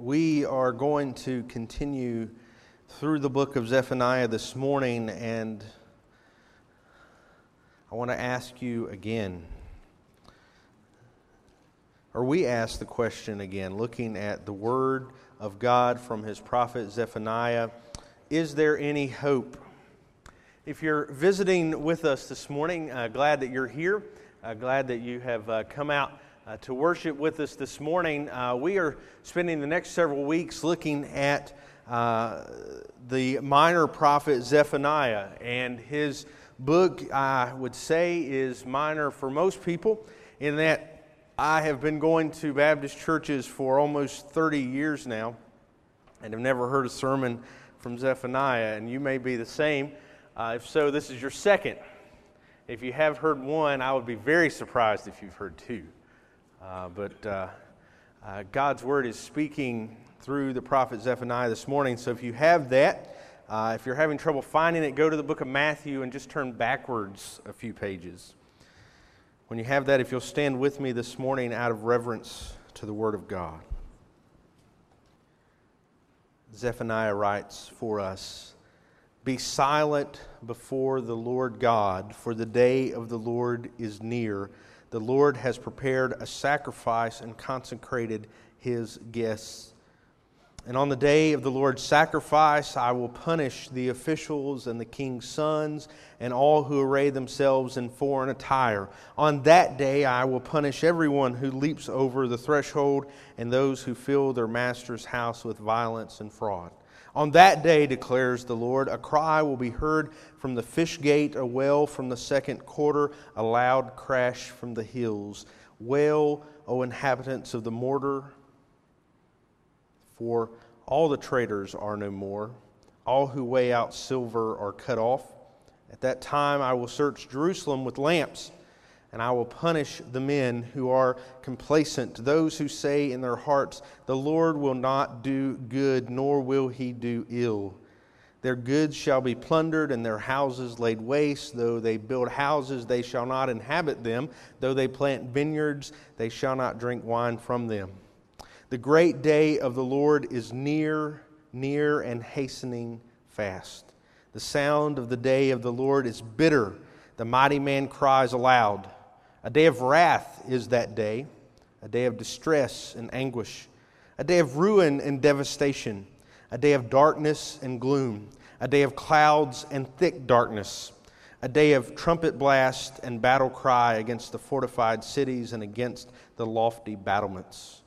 We are going to continue through the book of Zephaniah this morning, and I want to ask you again, or we ask the question again, looking at the word of God from his prophet Zephaniah Is there any hope? If you're visiting with us this morning, uh, glad that you're here, uh, glad that you have uh, come out uh, to worship with us this morning. Uh, we are spending the next several weeks looking at uh, the minor prophet Zephaniah, and his book, I would say, is minor for most people in that I have been going to Baptist churches for almost 30 years now and have never heard a sermon from Zephaniah, and you may be the same. Uh, if so, this is your second. If you have heard one, I would be very surprised if you've heard two. Uh, but uh, uh, God's word is speaking through the prophet Zephaniah this morning. So if you have that, uh, if you're having trouble finding it, go to the book of Matthew and just turn backwards a few pages. When you have that, if you'll stand with me this morning out of reverence to the word of God. Zephaniah writes for us Be silent before the Lord God, for the day of the Lord is near the Lord has prepared a sacrifice and consecrated his guests. And on the day of the Lord's sacrifice, I will punish the officials and the king's sons and all who array themselves in foreign attire. On that day, I will punish everyone who leaps over the threshold and those who fill their master's house with violence and fraud. On that day, declares the Lord, a cry will be heard from the fish gate, a wail from the second quarter, a loud crash from the hills. Wail, O inhabitants of the mortar, for all the traders are no more. All who weigh out silver are cut off. At that time, I will search Jerusalem with lamps and I will punish the men who are complacent, those who say in their hearts, The Lord will not do good, nor will he do ill. Their goods shall be plundered, and their houses laid waste. Though they build houses, they shall not inhabit them. Though they plant vineyards, they shall not drink wine from them. The great day of the Lord is near, near, and hastening fast. The sound of the day of the Lord is bitter. The mighty man cries aloud. A day of wrath is that day, a day of distress and anguish, a day of ruin and devastation, a day of darkness and gloom, a day of clouds and thick darkness, a day of trumpet blast and battle cry against the fortified cities and against the lofty battlements.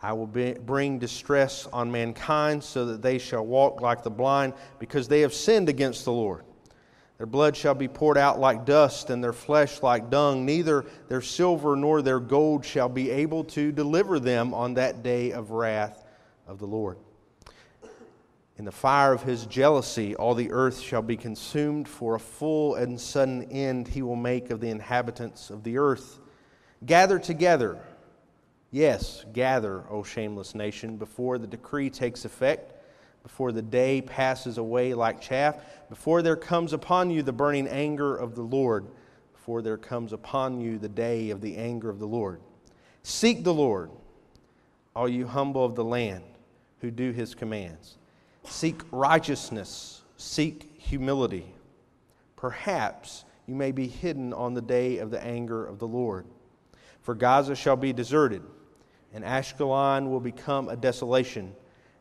I will be, bring distress on mankind so that they shall walk like the blind because they have sinned against the Lord. Their blood shall be poured out like dust, and their flesh like dung. Neither their silver nor their gold shall be able to deliver them on that day of wrath of the Lord. In the fire of his jealousy, all the earth shall be consumed, for a full and sudden end he will make of the inhabitants of the earth. Gather together, yes, gather, O shameless nation, before the decree takes effect before the day passes away like chaff, before there comes upon you the burning anger of the Lord, before there comes upon you the day of the anger of the Lord. Seek the Lord, all you humble of the land who do his commands. Seek righteousness, seek humility. Perhaps you may be hidden on the day of the anger of the Lord. For Gaza shall be deserted, and Ashkelon will become a desolation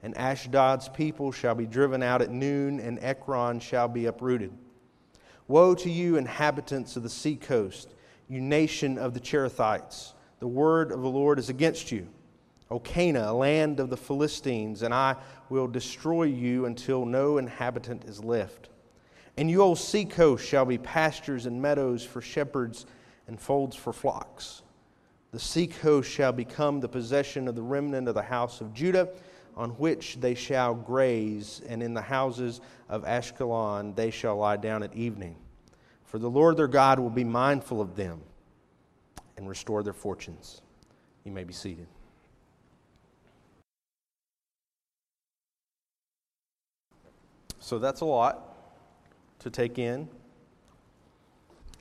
and Ashdod's people shall be driven out at noon, and Ekron shall be uprooted. Woe to you, inhabitants of the seacoast, you nation of the Cherethites! The word of the Lord is against you. O Canaan, land of the Philistines, and I will destroy you until no inhabitant is left. And you, O seacoast, shall be pastures and meadows for shepherds and folds for flocks. The seacoast shall become the possession of the remnant of the house of Judah on which they shall graze, and in the houses of Ashkelon they shall lie down at evening. For the Lord their God will be mindful of them and restore their fortunes. You may be seated. So that's a lot to take in.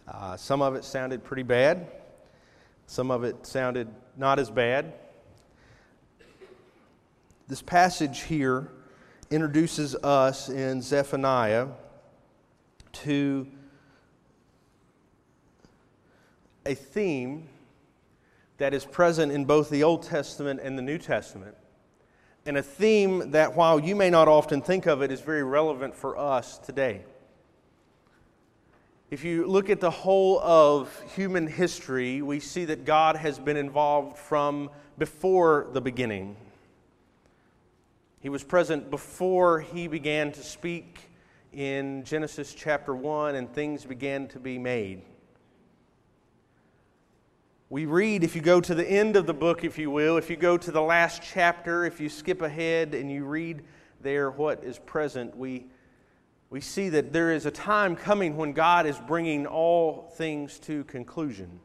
Uh, some of it sounded pretty bad, some of it sounded not as bad. This passage here introduces us in Zephaniah to a theme that is present in both the Old Testament and the New Testament. And a theme that, while you may not often think of it, is very relevant for us today. If you look at the whole of human history, we see that God has been involved from before the beginning. He was present before he began to speak in Genesis chapter 1 and things began to be made. We read, if you go to the end of the book, if you will, if you go to the last chapter, if you skip ahead and you read there what is present, we, we see that there is a time coming when God is bringing all things to conclusion.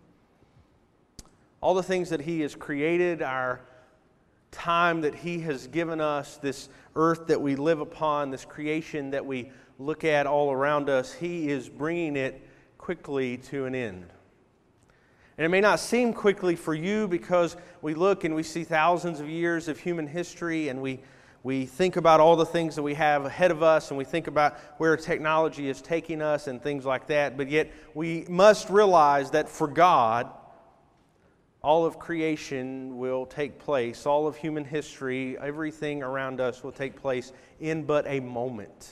All the things that He has created, our time that He has given us, this earth that we live upon, this creation that we look at all around us, He is bringing it quickly to an end. And it may not seem quickly for you because we look and we see thousands of years of human history and we, we think about all the things that we have ahead of us and we think about where technology is taking us and things like that. But yet we must realize that for God, all of creation will take place, all of human history, everything around us will take place in but a moment.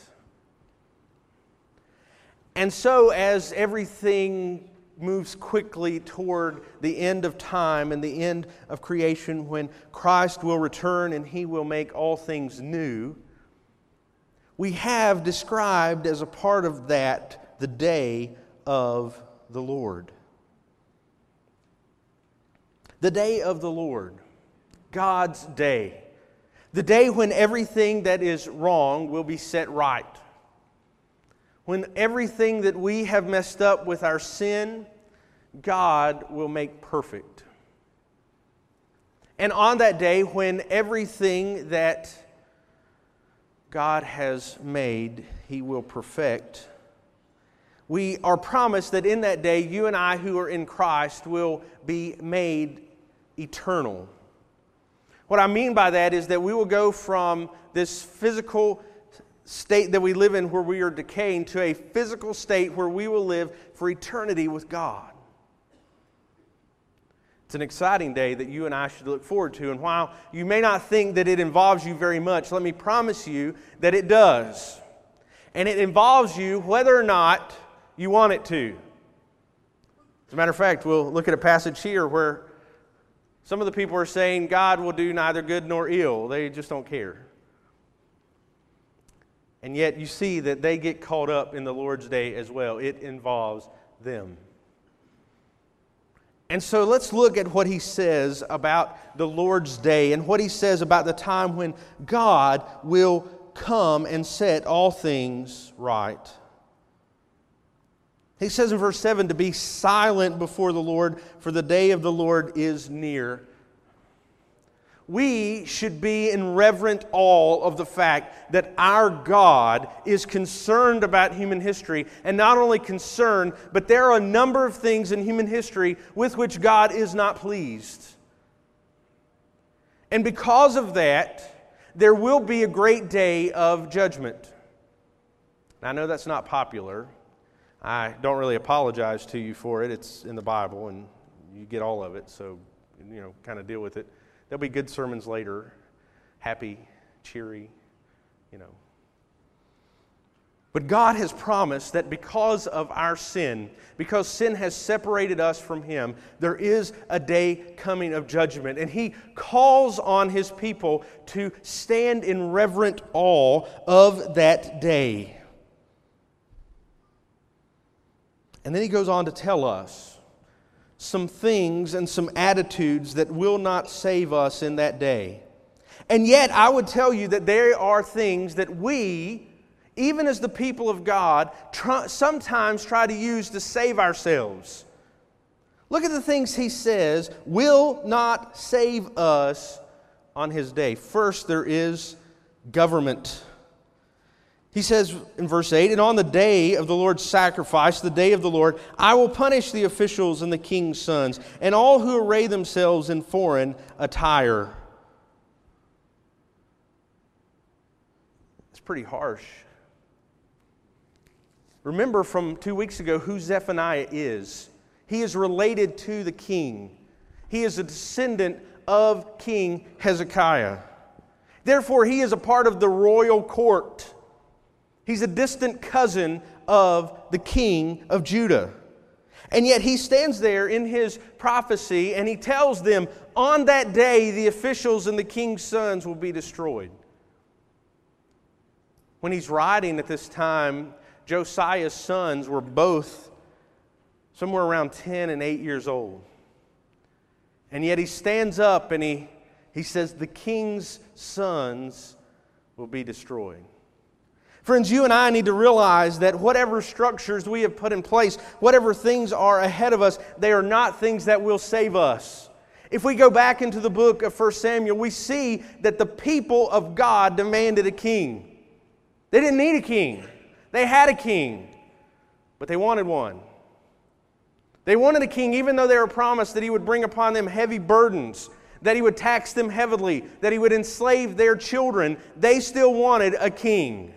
And so, as everything moves quickly toward the end of time and the end of creation when Christ will return and he will make all things new, we have described as a part of that the day of the Lord. The day of the Lord, God's day. The day when everything that is wrong will be set right. When everything that we have messed up with our sin, God will make perfect. And on that day, when everything that God has made, He will perfect we are promised that in that day, you and I who are in Christ will be made eternal. What I mean by that is that we will go from this physical state that we live in where we are decaying to a physical state where we will live for eternity with God. It's an exciting day that you and I should look forward to. And while you may not think that it involves you very much, let me promise you that it does. And it involves you whether or not you want it to. As a matter of fact, we'll look at a passage here where some of the people are saying God will do neither good nor ill. They just don't care. And yet you see that they get caught up in the Lord's day as well. It involves them. And so let's look at what he says about the Lord's day and what he says about the time when God will come and set all things right. He says in verse 7 to be silent before the Lord, for the day of the Lord is near. We should be in reverent awe of the fact that our God is concerned about human history, and not only concerned, but there are a number of things in human history with which God is not pleased. And because of that, there will be a great day of judgment. Now, I know that's not popular. I don't really apologize to you for it. It's in the Bible and you get all of it, so, you know, kind of deal with it. There'll be good sermons later, happy, cheery, you know. But God has promised that because of our sin, because sin has separated us from Him, there is a day coming of judgment. And He calls on His people to stand in reverent awe of that day. And then he goes on to tell us some things and some attitudes that will not save us in that day. And yet, I would tell you that there are things that we, even as the people of God, try, sometimes try to use to save ourselves. Look at the things he says will not save us on his day. First, there is government. He says in verse 8, And on the day of the Lord's sacrifice, the day of the Lord, I will punish the officials and the king's sons, and all who array themselves in foreign attire. It's pretty harsh. Remember from two weeks ago who Zephaniah is. He is related to the king, he is a descendant of King Hezekiah. Therefore, he is a part of the royal court. He's a distant cousin of the king of Judah. And yet he stands there in his prophecy and he tells them, on that day, the officials and the king's sons will be destroyed. When he's writing at this time, Josiah's sons were both somewhere around 10 and 8 years old. And yet he stands up and he, he says, The king's sons will be destroyed. Friends, you and I need to realize that whatever structures we have put in place, whatever things are ahead of us, they are not things that will save us. If we go back into the book of 1 Samuel, we see that the people of God demanded a king. They didn't need a king, they had a king, but they wanted one. They wanted a king, even though they were promised that he would bring upon them heavy burdens, that he would tax them heavily, that he would enslave their children. They still wanted a king.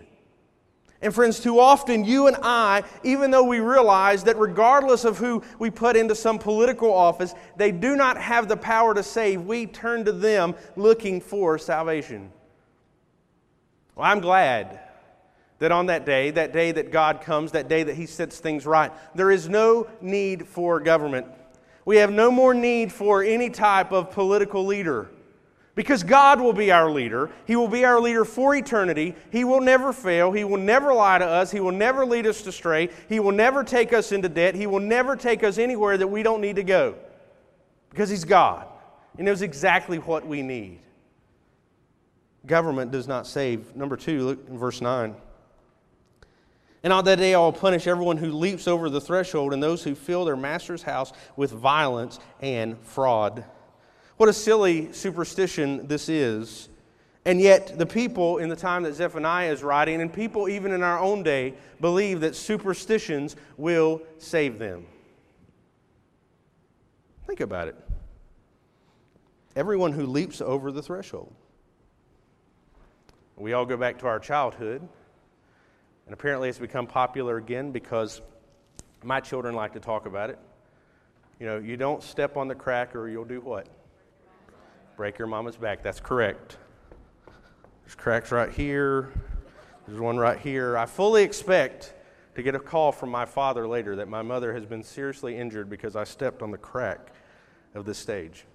And friends, too often you and I, even though we realize that regardless of who we put into some political office, they do not have the power to save, we turn to them looking for salvation. Well, I'm glad that on that day, that day that God comes, that day that He sets things right, there is no need for government. We have no more need for any type of political leader. Because God will be our leader. He will be our leader for eternity. He will never fail. He will never lie to us. He will never lead us astray. He will never take us into debt. He will never take us anywhere that we don't need to go. Because He's God. He knows exactly what we need. Government does not save. Number two, look in verse 9. And on that day I will punish everyone who leaps over the threshold and those who fill their master's house with violence and fraud. What a silly superstition this is. And yet, the people in the time that Zephaniah is writing, and people even in our own day, believe that superstitions will save them. Think about it. Everyone who leaps over the threshold. We all go back to our childhood, and apparently it's become popular again because my children like to talk about it. You know, you don't step on the crack or you'll do what? Break your mama's back. That's correct. There's cracks right here. There's one right here. I fully expect to get a call from my father later that my mother has been seriously injured because I stepped on the crack of this stage.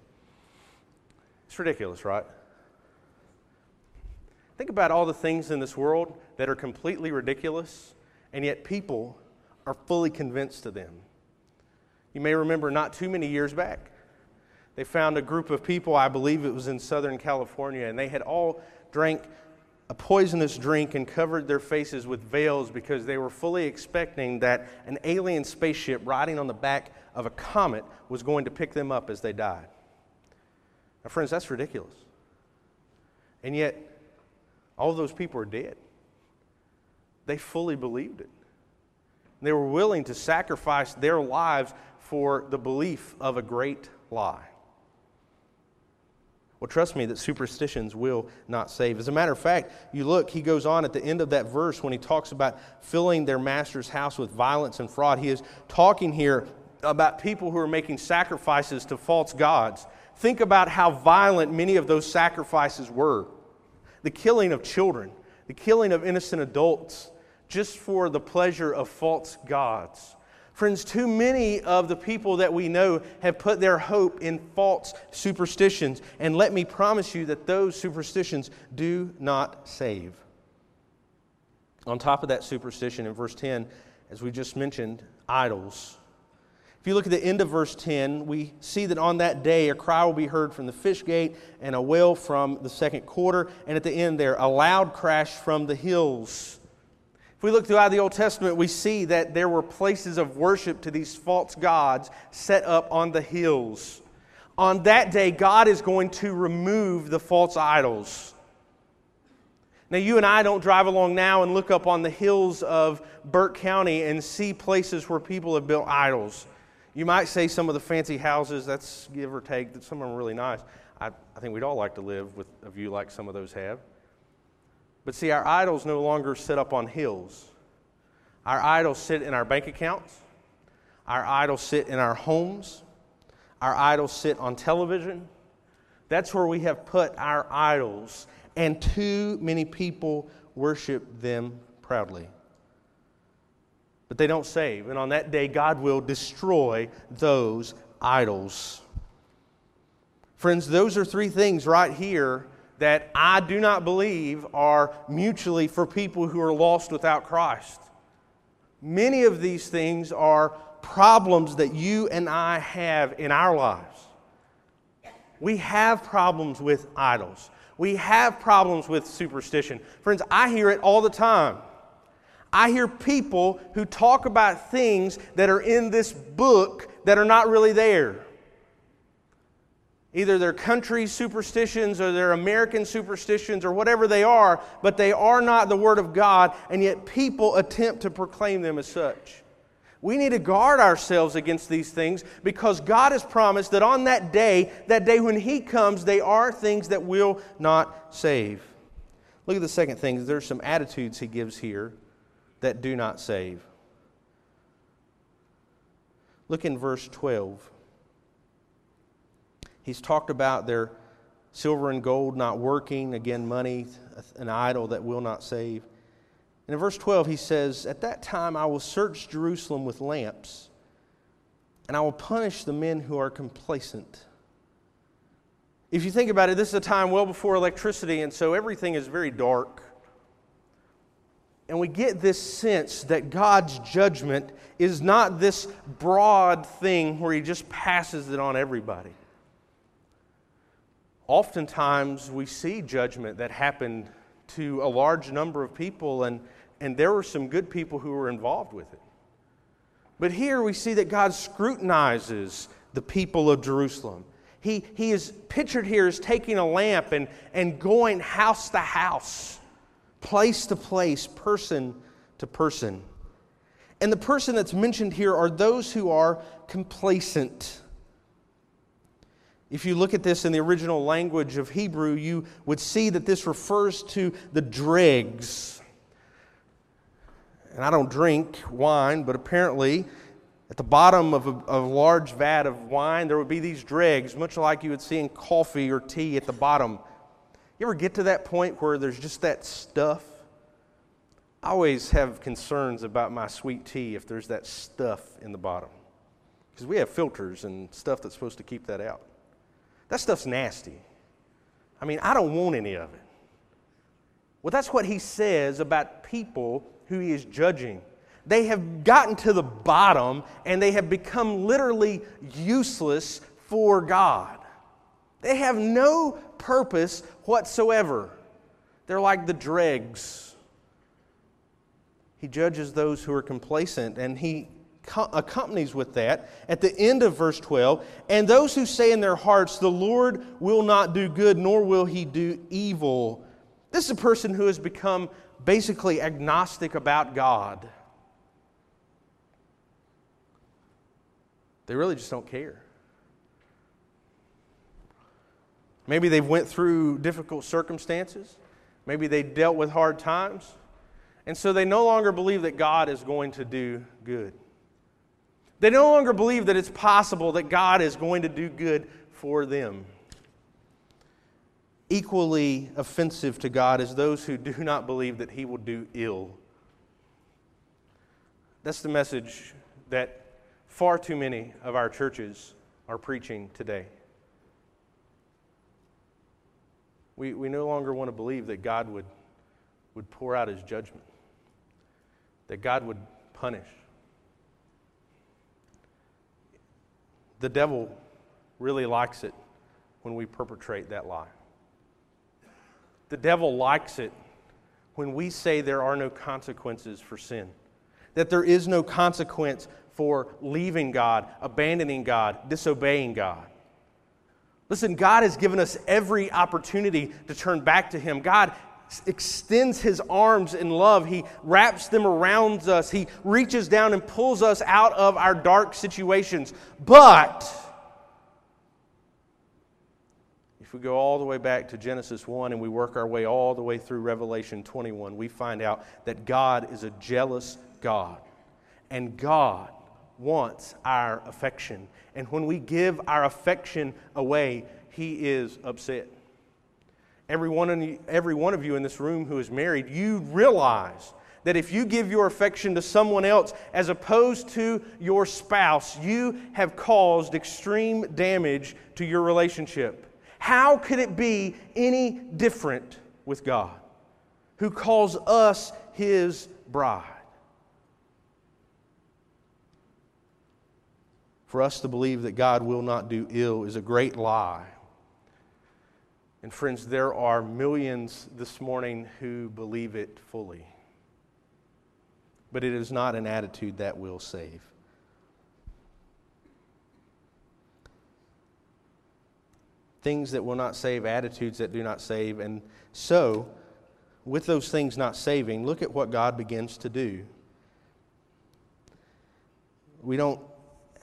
It's ridiculous, right? Think about all the things in this world that are completely ridiculous, and yet people are fully convinced of them. You may remember not too many years back, they found a group of people, I believe it was in Southern California, and they had all drank a poisonous drink and covered their faces with veils because they were fully expecting that an alien spaceship riding on the back of a comet was going to pick them up as they died. Now, friends, that's ridiculous. And yet, all those people are dead. They fully believed it. They were willing to sacrifice their lives for the belief of a great lie. Well, trust me that superstitions will not save. As a matter of fact, you look, he goes on at the end of that verse when he talks about filling their master's house with violence and fraud. He is talking here about people who are making sacrifices to false gods. Think about how violent many of those sacrifices were the killing of children, the killing of innocent adults, just for the pleasure of false gods. Friends, too many of the people that we know have put their hope in false superstitions. And let me promise you that those superstitions do not save. On top of that superstition, in verse 10, as we just mentioned, idols. If you look at the end of verse 10, we see that on that day a cry will be heard from the fish gate and a wail from the second quarter. And at the end there, a loud crash from the hills. If we look throughout the Old Testament, we see that there were places of worship to these false gods set up on the hills. On that day, God is going to remove the false idols. Now, you and I don't drive along now and look up on the hills of Burke County and see places where people have built idols. You might say some of the fancy houses, that's give or take, that some of them are really nice. I, I think we'd all like to live with a view like some of those have. But see, our idols no longer sit up on hills. Our idols sit in our bank accounts. Our idols sit in our homes. Our idols sit on television. That's where we have put our idols, and too many people worship them proudly. But they don't save. And on that day, God will destroy those idols. Friends, those are three things right here that I do not believe are mutually for people who are lost without Christ. Many of these things are problems that you and I have in our lives. We have problems with idols. We have problems with superstition. Friends, I hear it all the time. I hear people who talk about things that are in this book that are not really there. Either their country superstitions or their American superstitions or whatever they are, but they are not the Word of God, and yet people attempt to proclaim them as such. We need to guard ourselves against these things because God has promised that on that day, that day when He comes, they are things that will not save. Look at the second thing. There's some attitudes He gives here that do not save. Look in verse 12. He's talked about their silver and gold not working, again, money, an idol that will not save. And in verse 12, he says, At that time I will search Jerusalem with lamps, and I will punish the men who are complacent. If you think about it, this is a time well before electricity, and so everything is very dark. And we get this sense that God's judgment is not this broad thing where He just passes it on everybody oftentimes we see judgment that happened to a large number of people, and, and there were some good people who were involved with it. But here we see that God scrutinizes the people of Jerusalem. He, he is pictured here as taking a lamp and, and going house to house, place to place, person to person. And the person that's mentioned here are those who are complacent. If you look at this in the original language of Hebrew, you would see that this refers to the dregs. And I don't drink wine, but apparently at the bottom of a, of a, large vat of wine, there would be these dregs, much like you would see in coffee or tea at the bottom. You ever get to that point where there's just that stuff? I always have concerns about my sweet tea if there's that stuff in the bottom. Because we have filters and stuff that's supposed to keep that out. That stuff's nasty. I mean, I don't want any of it. Well, that's what he says about people who he is judging. They have gotten to the bottom and they have become literally useless for God. They have no purpose whatsoever. They're like the dregs. He judges those who are complacent and he accompanies with that at the end of verse 12 and those who say in their hearts the lord will not do good nor will he do evil this is a person who has become basically agnostic about god. They really just don't care. Maybe they've went through difficult circumstances. Maybe they dealt with hard times. And so they no longer believe that god is going to do good they no longer believe that it's possible that God is going to do good for them. Equally offensive to God is those who do not believe that He will do ill. That's the message that far too many of our churches are preaching today. We, we no longer want to believe that God would, would pour out His judgment, that God would punish. The devil really likes it when we perpetrate that lie. The devil likes it when we say there are no consequences for sin, that there is no consequence for leaving God, abandoning God, disobeying God. Listen, God has given us every opportunity to turn back to Him. God extends his arms in love. He wraps them around us. He reaches down and pulls us out of our dark situations. But if we go all the way back to Genesis 1 and we work our way all the way through Revelation 21, we find out that God is a jealous God. And God wants our affection. And when we give our affection away, He is upset. Every one, every one of you in this room who is married, you realize that if you give your affection to someone else as opposed to your spouse, you have caused extreme damage to your relationship. How could it be any different with God, who calls us his bride? For us to believe that God will not do ill is a great lie. And friends, there are millions this morning who believe it fully. But it is not an attitude that will save. Things that will not save, attitudes that do not save. And so, with those things not saving, look at what God begins to do. We don't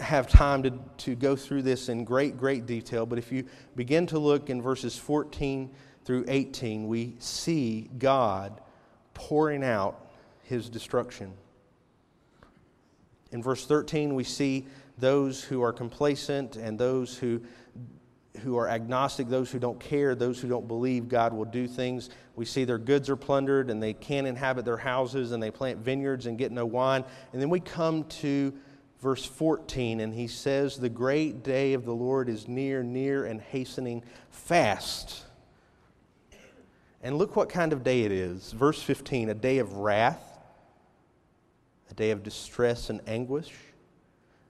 have time to, to go through this in great, great detail, but if you begin to look in verses 14 through 18, we see God pouring out his destruction. In verse 13, we see those who are complacent and those who, who are agnostic, those who don't care, those who don't believe God will do things. We see their goods are plundered and they can't inhabit their houses and they plant vineyards and get no wine. And then we come to verse 14, and he says, The great day of the Lord is near, near, and hastening fast. And look what kind of day it is. Verse 15 a day of wrath, a day of distress and anguish,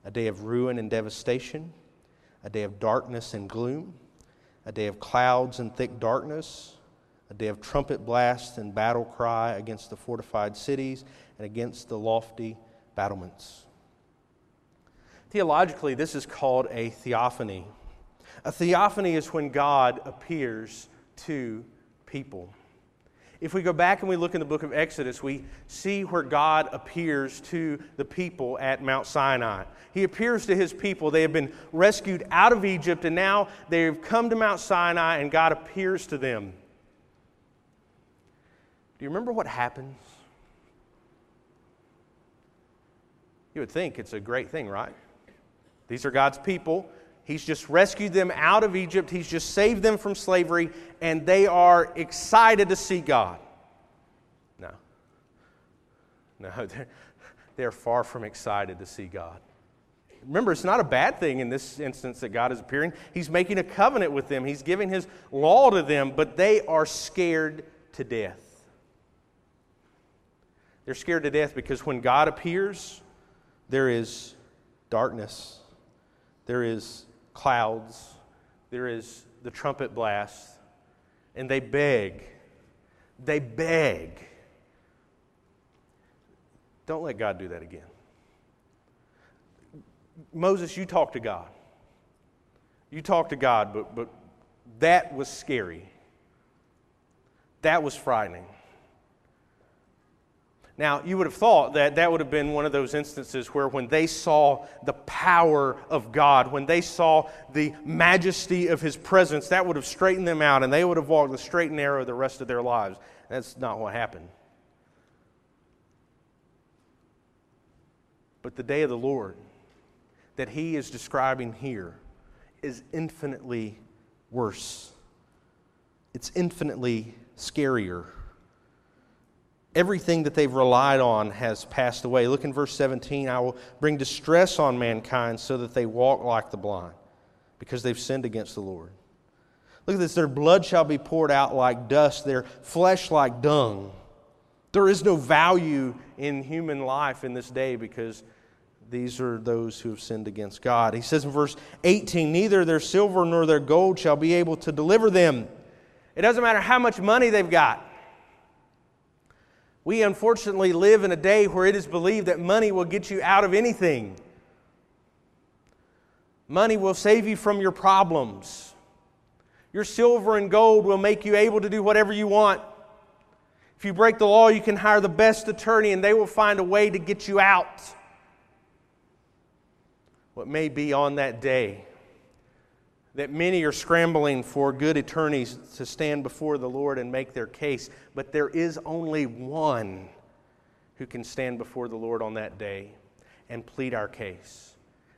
a day of ruin and devastation, a day of darkness and gloom, a day of clouds and thick darkness, a day of trumpet blast and battle cry against the fortified cities and against the lofty battlements. Theologically, this is called a theophany. A theophany is when God appears to people. If we go back and we look in the book of Exodus, we see where God appears to the people at Mount Sinai. He appears to his people. They have been rescued out of Egypt, and now they've come to Mount Sinai, and God appears to them. Do you remember what happens? You would think it's a great thing, right? These are God's people. He's just rescued them out of Egypt. He's just saved them from slavery, and they are excited to see God. No. No, they're, they're far from excited to see God. Remember, it's not a bad thing in this instance that God is appearing. He's making a covenant with them, He's giving His law to them, but they are scared to death. They're scared to death because when God appears, there is darkness there is clouds, there is the trumpet blast, and they beg. They beg. Don't let God do that again. Moses, you talk to God. You talk to God, but, but that was scary. That was frightening. Now, you would have thought that that would have been one of those instances where, when they saw the power of God, when they saw the majesty of His presence, that would have straightened them out and they would have walked the straight and narrow the rest of their lives. That's not what happened. But the day of the Lord that He is describing here is infinitely worse, it's infinitely scarier. Everything that they've relied on has passed away. Look in verse 17 I will bring distress on mankind so that they walk like the blind, because they've sinned against the Lord. Look at this their blood shall be poured out like dust, their flesh like dung. There is no value in human life in this day because these are those who have sinned against God. He says in verse 18 Neither their silver nor their gold shall be able to deliver them. It doesn't matter how much money they've got. We unfortunately live in a day where it is believed that money will get you out of anything. Money will save you from your problems. Your silver and gold will make you able to do whatever you want. If you break the law, you can hire the best attorney and they will find a way to get you out. What may be on that day that many are scrambling for good attorneys to stand before the Lord and make their case, but there is only one who can stand before the Lord on that day and plead our case.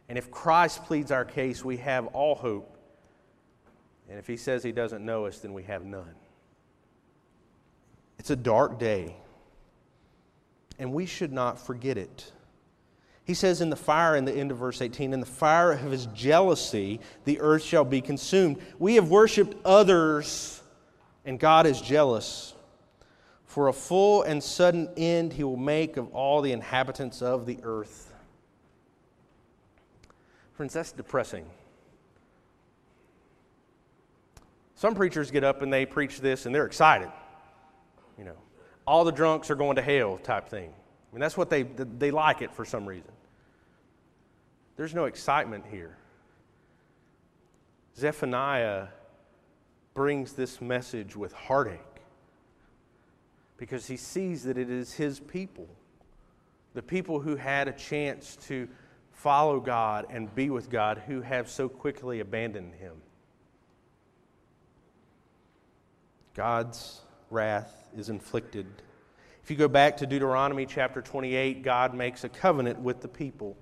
And if Christ pleads our case, we have all hope. And if he says he doesn't know us, then we have none. It's a dark day, and we should not forget it. He says in the fire, in the end of verse 18, in the fire of his jealousy, the earth shall be consumed. We have worshiped others, and God is jealous. For a full and sudden end he will make of all the inhabitants of the earth. Friends, that's depressing. Some preachers get up and they preach this and they're excited. You know, all the drunks are going to hell type thing. I mean, that's what they, they like it for some reason. There's no excitement here. Zephaniah brings this message with heartache because he sees that it is his people, the people who had a chance to follow God and be with God, who have so quickly abandoned him. God's wrath is inflicted. If you go back to Deuteronomy chapter 28, God makes a covenant with the people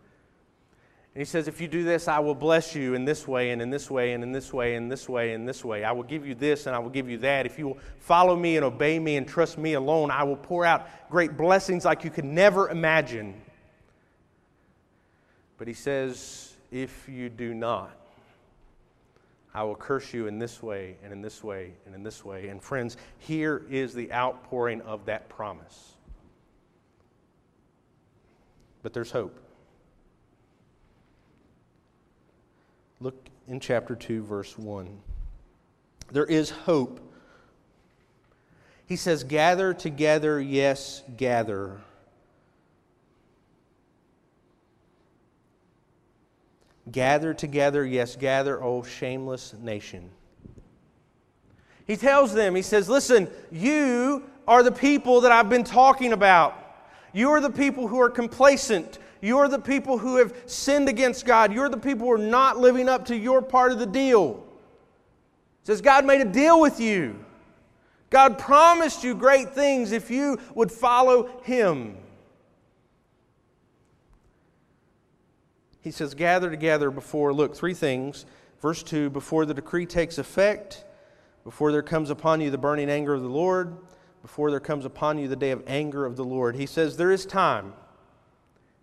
and he says, If you do this, I will bless you in this way, and in this way, and in this way, and this way, and this way. I will give you this, and I will give you that. If you will follow me and obey me and trust me alone, I will pour out great blessings like you could never imagine. But he says, If you do not, I will curse you in this way, and in this way, and in this way. And friends, here is the outpouring of that promise. But there's hope. Look in chapter 2, verse 1. There is hope. He says, Gather together, yes, gather. Gather together, yes, gather, O shameless nation. He tells them, He says, Listen, you are the people that I've been talking about. You are the people who are complacent. You're the people who have sinned against God. You're the people who are not living up to your part of the deal. It says God made a deal with you. God promised you great things if you would follow Him. He says, Gather together before, look, three things. Verse 2 Before the decree takes effect, before there comes upon you the burning anger of the Lord, before there comes upon you the day of anger of the Lord. He says, There is time.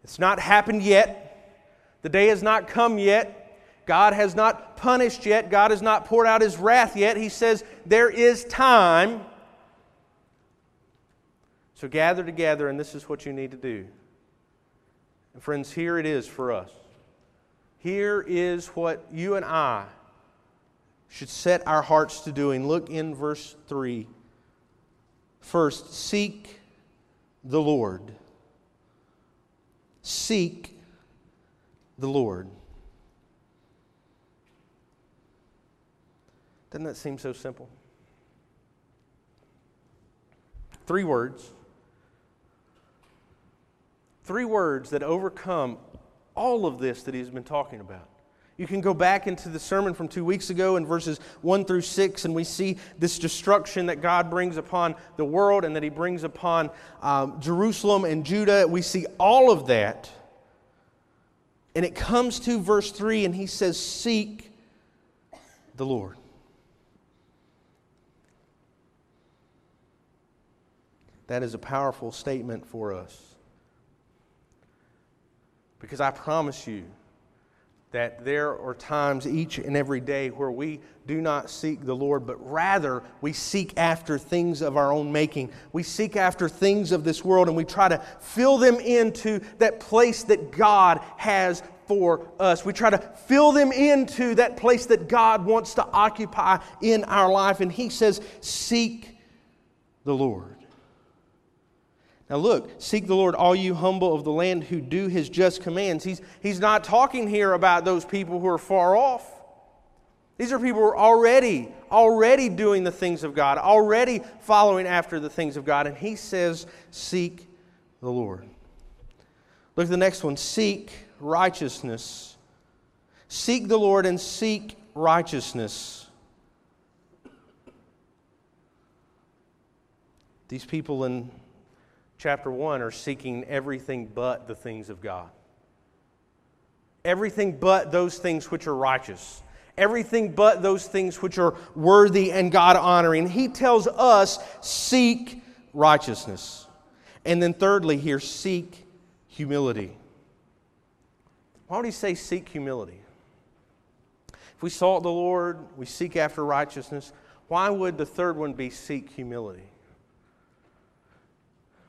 It's not happened yet. The day has not come yet. God has not punished yet. God has not poured out his wrath yet. He says, There is time. So gather together, and this is what you need to do. And friends, here it is for us. Here is what you and I should set our hearts to doing. Look in verse 3. First, seek the Lord. Seek the Lord. Doesn't that seem so simple? Three words. Three words that overcome all of this that he's been talking about. You can go back into the sermon from two weeks ago in verses 1 through 6, and we see this destruction that God brings upon the world and that He brings upon um, Jerusalem and Judah. We see all of that. And it comes to verse 3, and He says, Seek the Lord. That is a powerful statement for us. Because I promise you, that there are times each and every day where we do not seek the Lord, but rather we seek after things of our own making. We seek after things of this world and we try to fill them into that place that God has for us. We try to fill them into that place that God wants to occupy in our life. And He says, Seek the Lord. Now, look, seek the Lord, all you humble of the land who do his just commands. He's, he's not talking here about those people who are far off. These are people who are already, already doing the things of God, already following after the things of God. And he says, Seek the Lord. Look at the next one seek righteousness. Seek the Lord and seek righteousness. These people in chapter 1 are seeking everything but the things of God. Everything but those things which are righteous. Everything but those things which are worthy and God honoring. He tells us seek righteousness. And then, thirdly, here, seek humility. Why would he say seek humility? If we sought the Lord, we seek after righteousness, why would the third one be seek humility?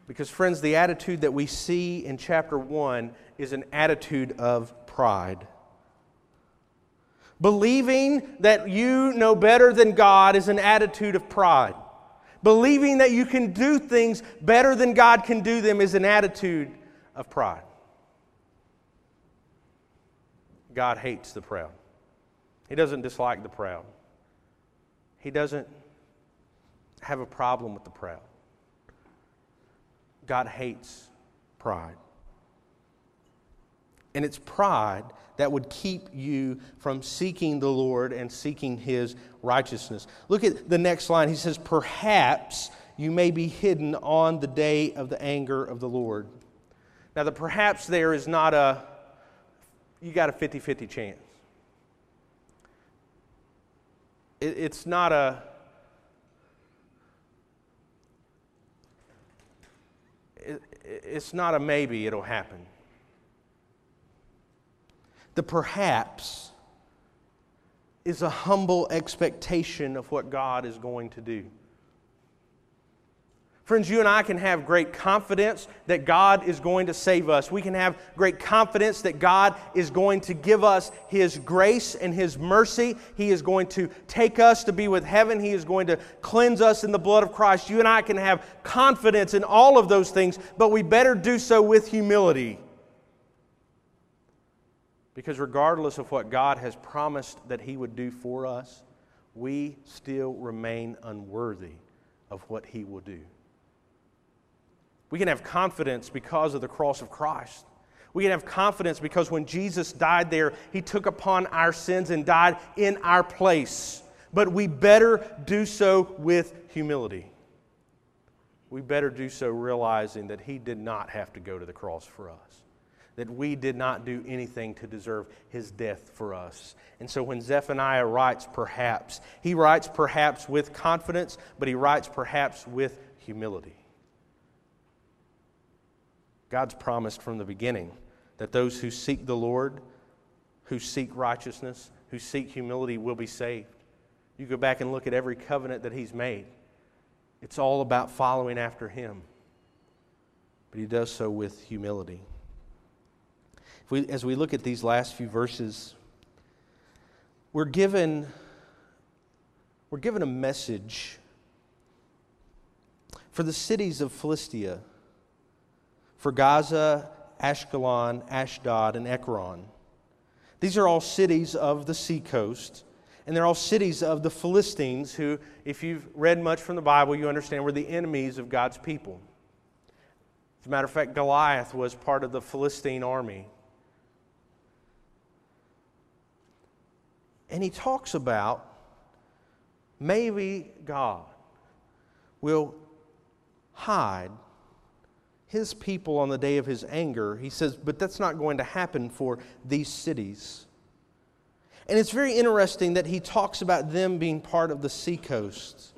Because, friends, the attitude that we see in chapter 1 is an attitude of pride. Believing that you know better than God is an attitude of pride. Believing that you can do things better than God can do them is an attitude of pride. God hates the proud. He doesn't dislike the proud. He doesn't have a problem with the proud. God hates pride. And it's pride that would keep you from seeking the Lord and seeking His righteousness. Look at the next line. He says, Perhaps you may be hidden on the day of the anger of the Lord. Now, the perhaps there is not a, you got a 50 50 chance. It, it's not a, it, it's not a maybe it'll happen the perhaps is a humble expectation of what God is going to do. Friends, you and I can have great confidence that God is going to save us. We can have great confidence that God is going to give us His grace and His mercy. He is going to take us to be with heaven. He is going to cleanse us in the blood of Christ. You and I can have confidence in all of those things, but we better do so with humility. Because regardless of what God has promised that He would do for us, we still remain unworthy of what He will do. We can have confidence because of the cross of Christ. We can have confidence because when Jesus died there, He took upon our sins and died in our place. But we better do so with humility. We better do so realizing that He did not have to go to the cross for us that we did not do anything to deserve his death for us. And so when Zephaniah writes perhaps, he writes perhaps with confidence, but he writes perhaps with humility. God's promised from the beginning that those who seek the Lord, who seek righteousness, who seek humility will be saved. You go back and look at every covenant that he's made. It's all about following after him. But he does so with humility. We, as we look at these last few verses, we're given, we're given a message for the cities of Philistia, for Gaza, Ashkelon, Ashdod, and Ekron. These are all cities of the seacoast, and they're all cities of the Philistines, who, if you've read much from the Bible, you understand were the enemies of God's people. As a matter of fact, Goliath was part of the Philistine army. And he talks about maybe God will hide his people on the day of his anger. He says, but that's not going to happen for these cities. And it's very interesting that he talks about them being part of the seacoast.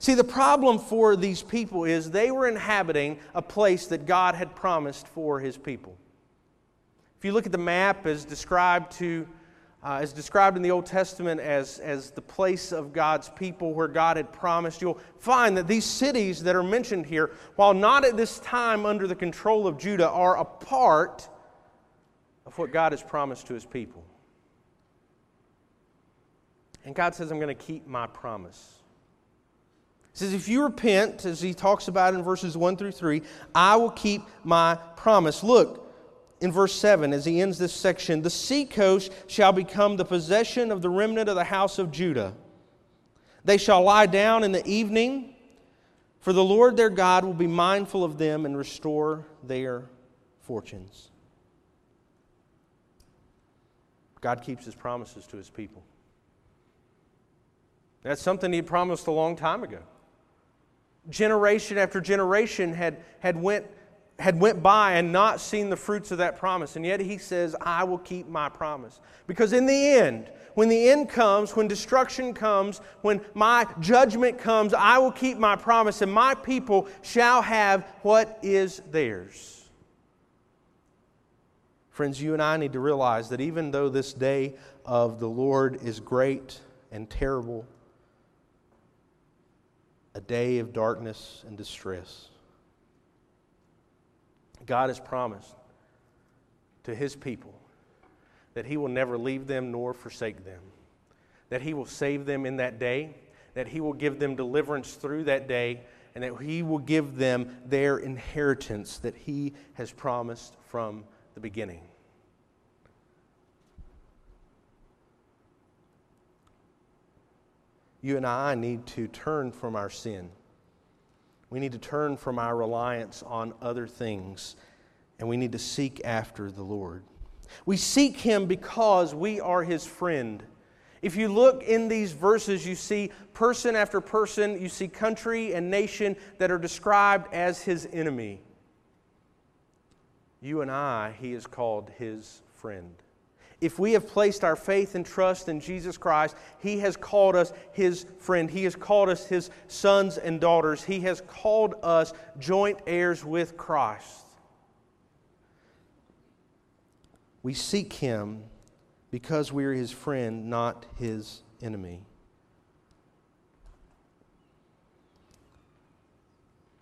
See, the problem for these people is they were inhabiting a place that God had promised for his people. If you look at the map as described to uh, is described in the Old Testament as, as the place of God's people where God had promised. You'll find that these cities that are mentioned here, while not at this time under the control of Judah, are a part of what God has promised to his people. And God says, I'm going to keep my promise. He says, If you repent, as he talks about in verses 1 through 3, I will keep my promise. Look, in verse 7 as he ends this section the seacoast shall become the possession of the remnant of the house of Judah. They shall lie down in the evening, for the Lord their God will be mindful of them and restore their fortunes. God keeps his promises to his people. That's something he promised a long time ago. Generation after generation had, had, went, had went by and not seen the fruits of that promise. And yet he says, I will keep my promise. Because in the end, when the end comes, when destruction comes, when my judgment comes, I will keep my promise, and my people shall have what is theirs. Friends, you and I need to realize that even though this day of the Lord is great and terrible, a day of darkness and distress, God has promised to his people that He will never leave them nor forsake them, that He will save them in that day, that He will give them deliverance through that day, and that He will give them their inheritance that He has promised from the beginning. You and I need to turn from our sin. We need to turn from our reliance on other things, and we need to seek after the Lord. We seek him because we are his friend. If you look in these verses, you see person after person, you see country and nation that are described as his enemy. You and I, he is called his friend. If we have placed our faith and trust in Jesus Christ, He has called us His friend. He has called us His sons and daughters. He has called us joint heirs with Christ. We seek him because we are his friend, not his enemy.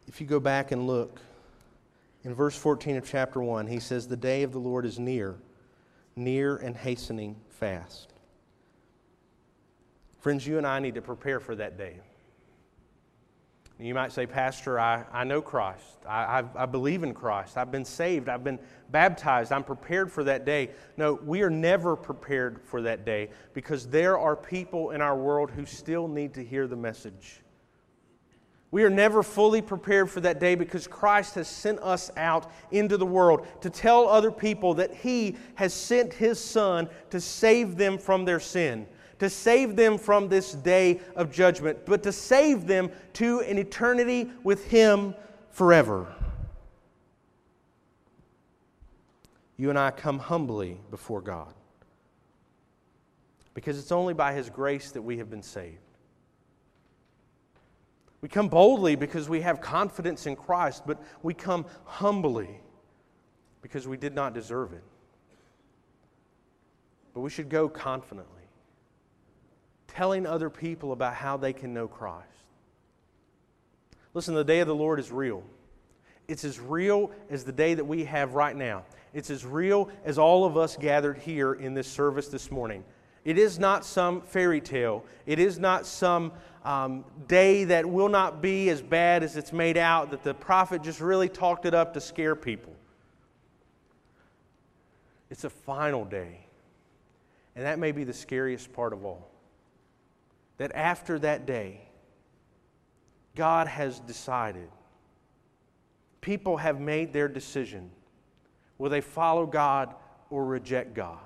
If you go back and look, in verse 14 of chapter 1, he says, The day of the Lord is near, near and hastening fast. Friends, you and I need to prepare for that day. You might say, Pastor, I, I know Christ. I, I, I, believe in Christ. I've been saved. I've been baptized. I'm prepared for that day. No, we are never prepared for that day because there are people in our world who still need to hear the message. We are never fully prepared for that day because Christ has sent us out into the world to tell other people that He has sent His Son to save them from their sin to save them from this day of judgment, but to save them to an eternity with Him forever. You and I come humbly before God because it's only by His grace that we have been saved. We come boldly because we have confidence in Christ, but we come humbly because we did not deserve it. But we should go confidently telling other people about how they can know Christ. Listen, the day of the Lord is real. It's as real as the day that we have right now. It's as real as all of us gathered here in this service this morning. It is not some fairy tale. It is not some um, day that will not be as bad as it's made out, that the prophet just really talked it up to scare people. It's a final day. And that may be the scariest part of all that after that day, God has decided. People have made their decision. Will they follow God or reject God?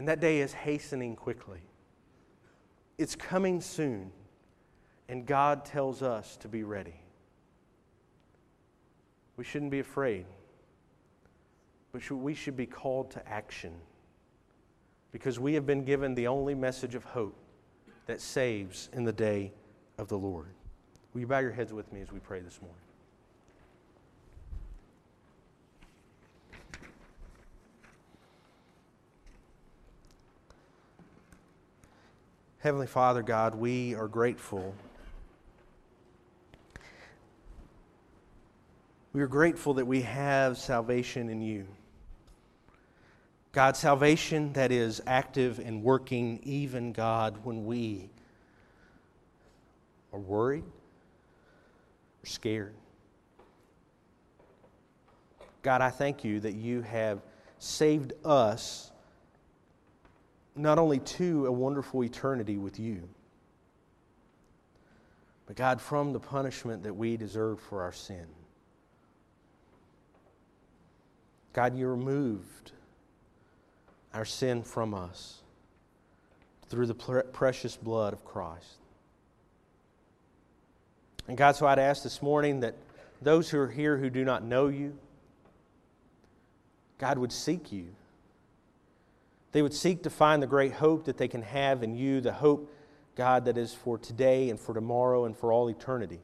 And that day is hastening quickly. It's coming soon, and God tells us to be ready. We shouldn't be afraid, but we should be called to action because we have been given the only message of hope that saves in the day of the Lord. Will you bow your heads with me as we pray this morning? Heavenly Father, God, we are grateful. We are grateful that we have salvation in you. God's salvation that is active and working, even God, when we are worried or scared. God, I thank you that you have saved us not only to a wonderful eternity with you, but God, from the punishment that we deserve for our sin. God, you removed our sin from us through the precious blood of Christ. And God, so I'd ask this morning that those who are here who do not know you, God would seek you. They would seek to find the great hope that they can have in you, the hope, God, that is for today and for tomorrow and for all eternity.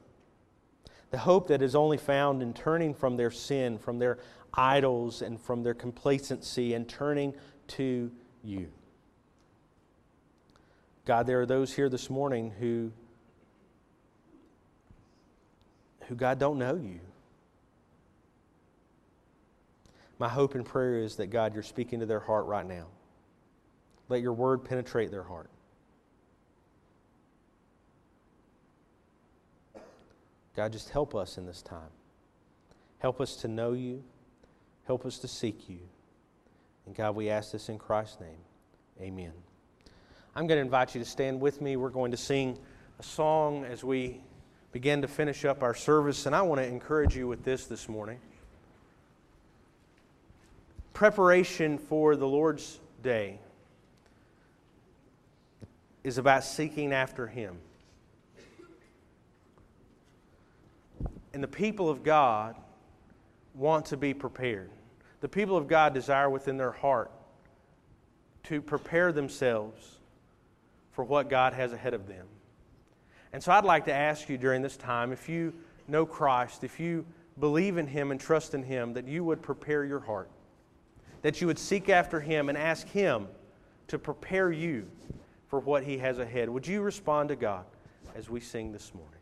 The hope that is only found in turning from their sin, from their idols, and from their complacency and turning to you. God, there are those here this morning who, who God, don't know you. My hope and prayer is that, God, you're speaking to their heart right now. Let your word penetrate their heart. God, just help us in this time. Help us to know you. Help us to seek you. And God, we ask this in Christ's name. Amen. I'm going to invite you to stand with me. We're going to sing a song as we begin to finish up our service. And I want to encourage you with this this morning. Preparation for the Lord's Day is about seeking after Him. And the people of God want to be prepared. The people of God desire within their heart to prepare themselves for what God has ahead of them. And so I'd like to ask you during this time if you know Christ, if you believe in Him and trust in Him, that you would prepare your heart, that you would seek after Him and ask Him to prepare you for what He has ahead. Would you respond to God as we sing this morning?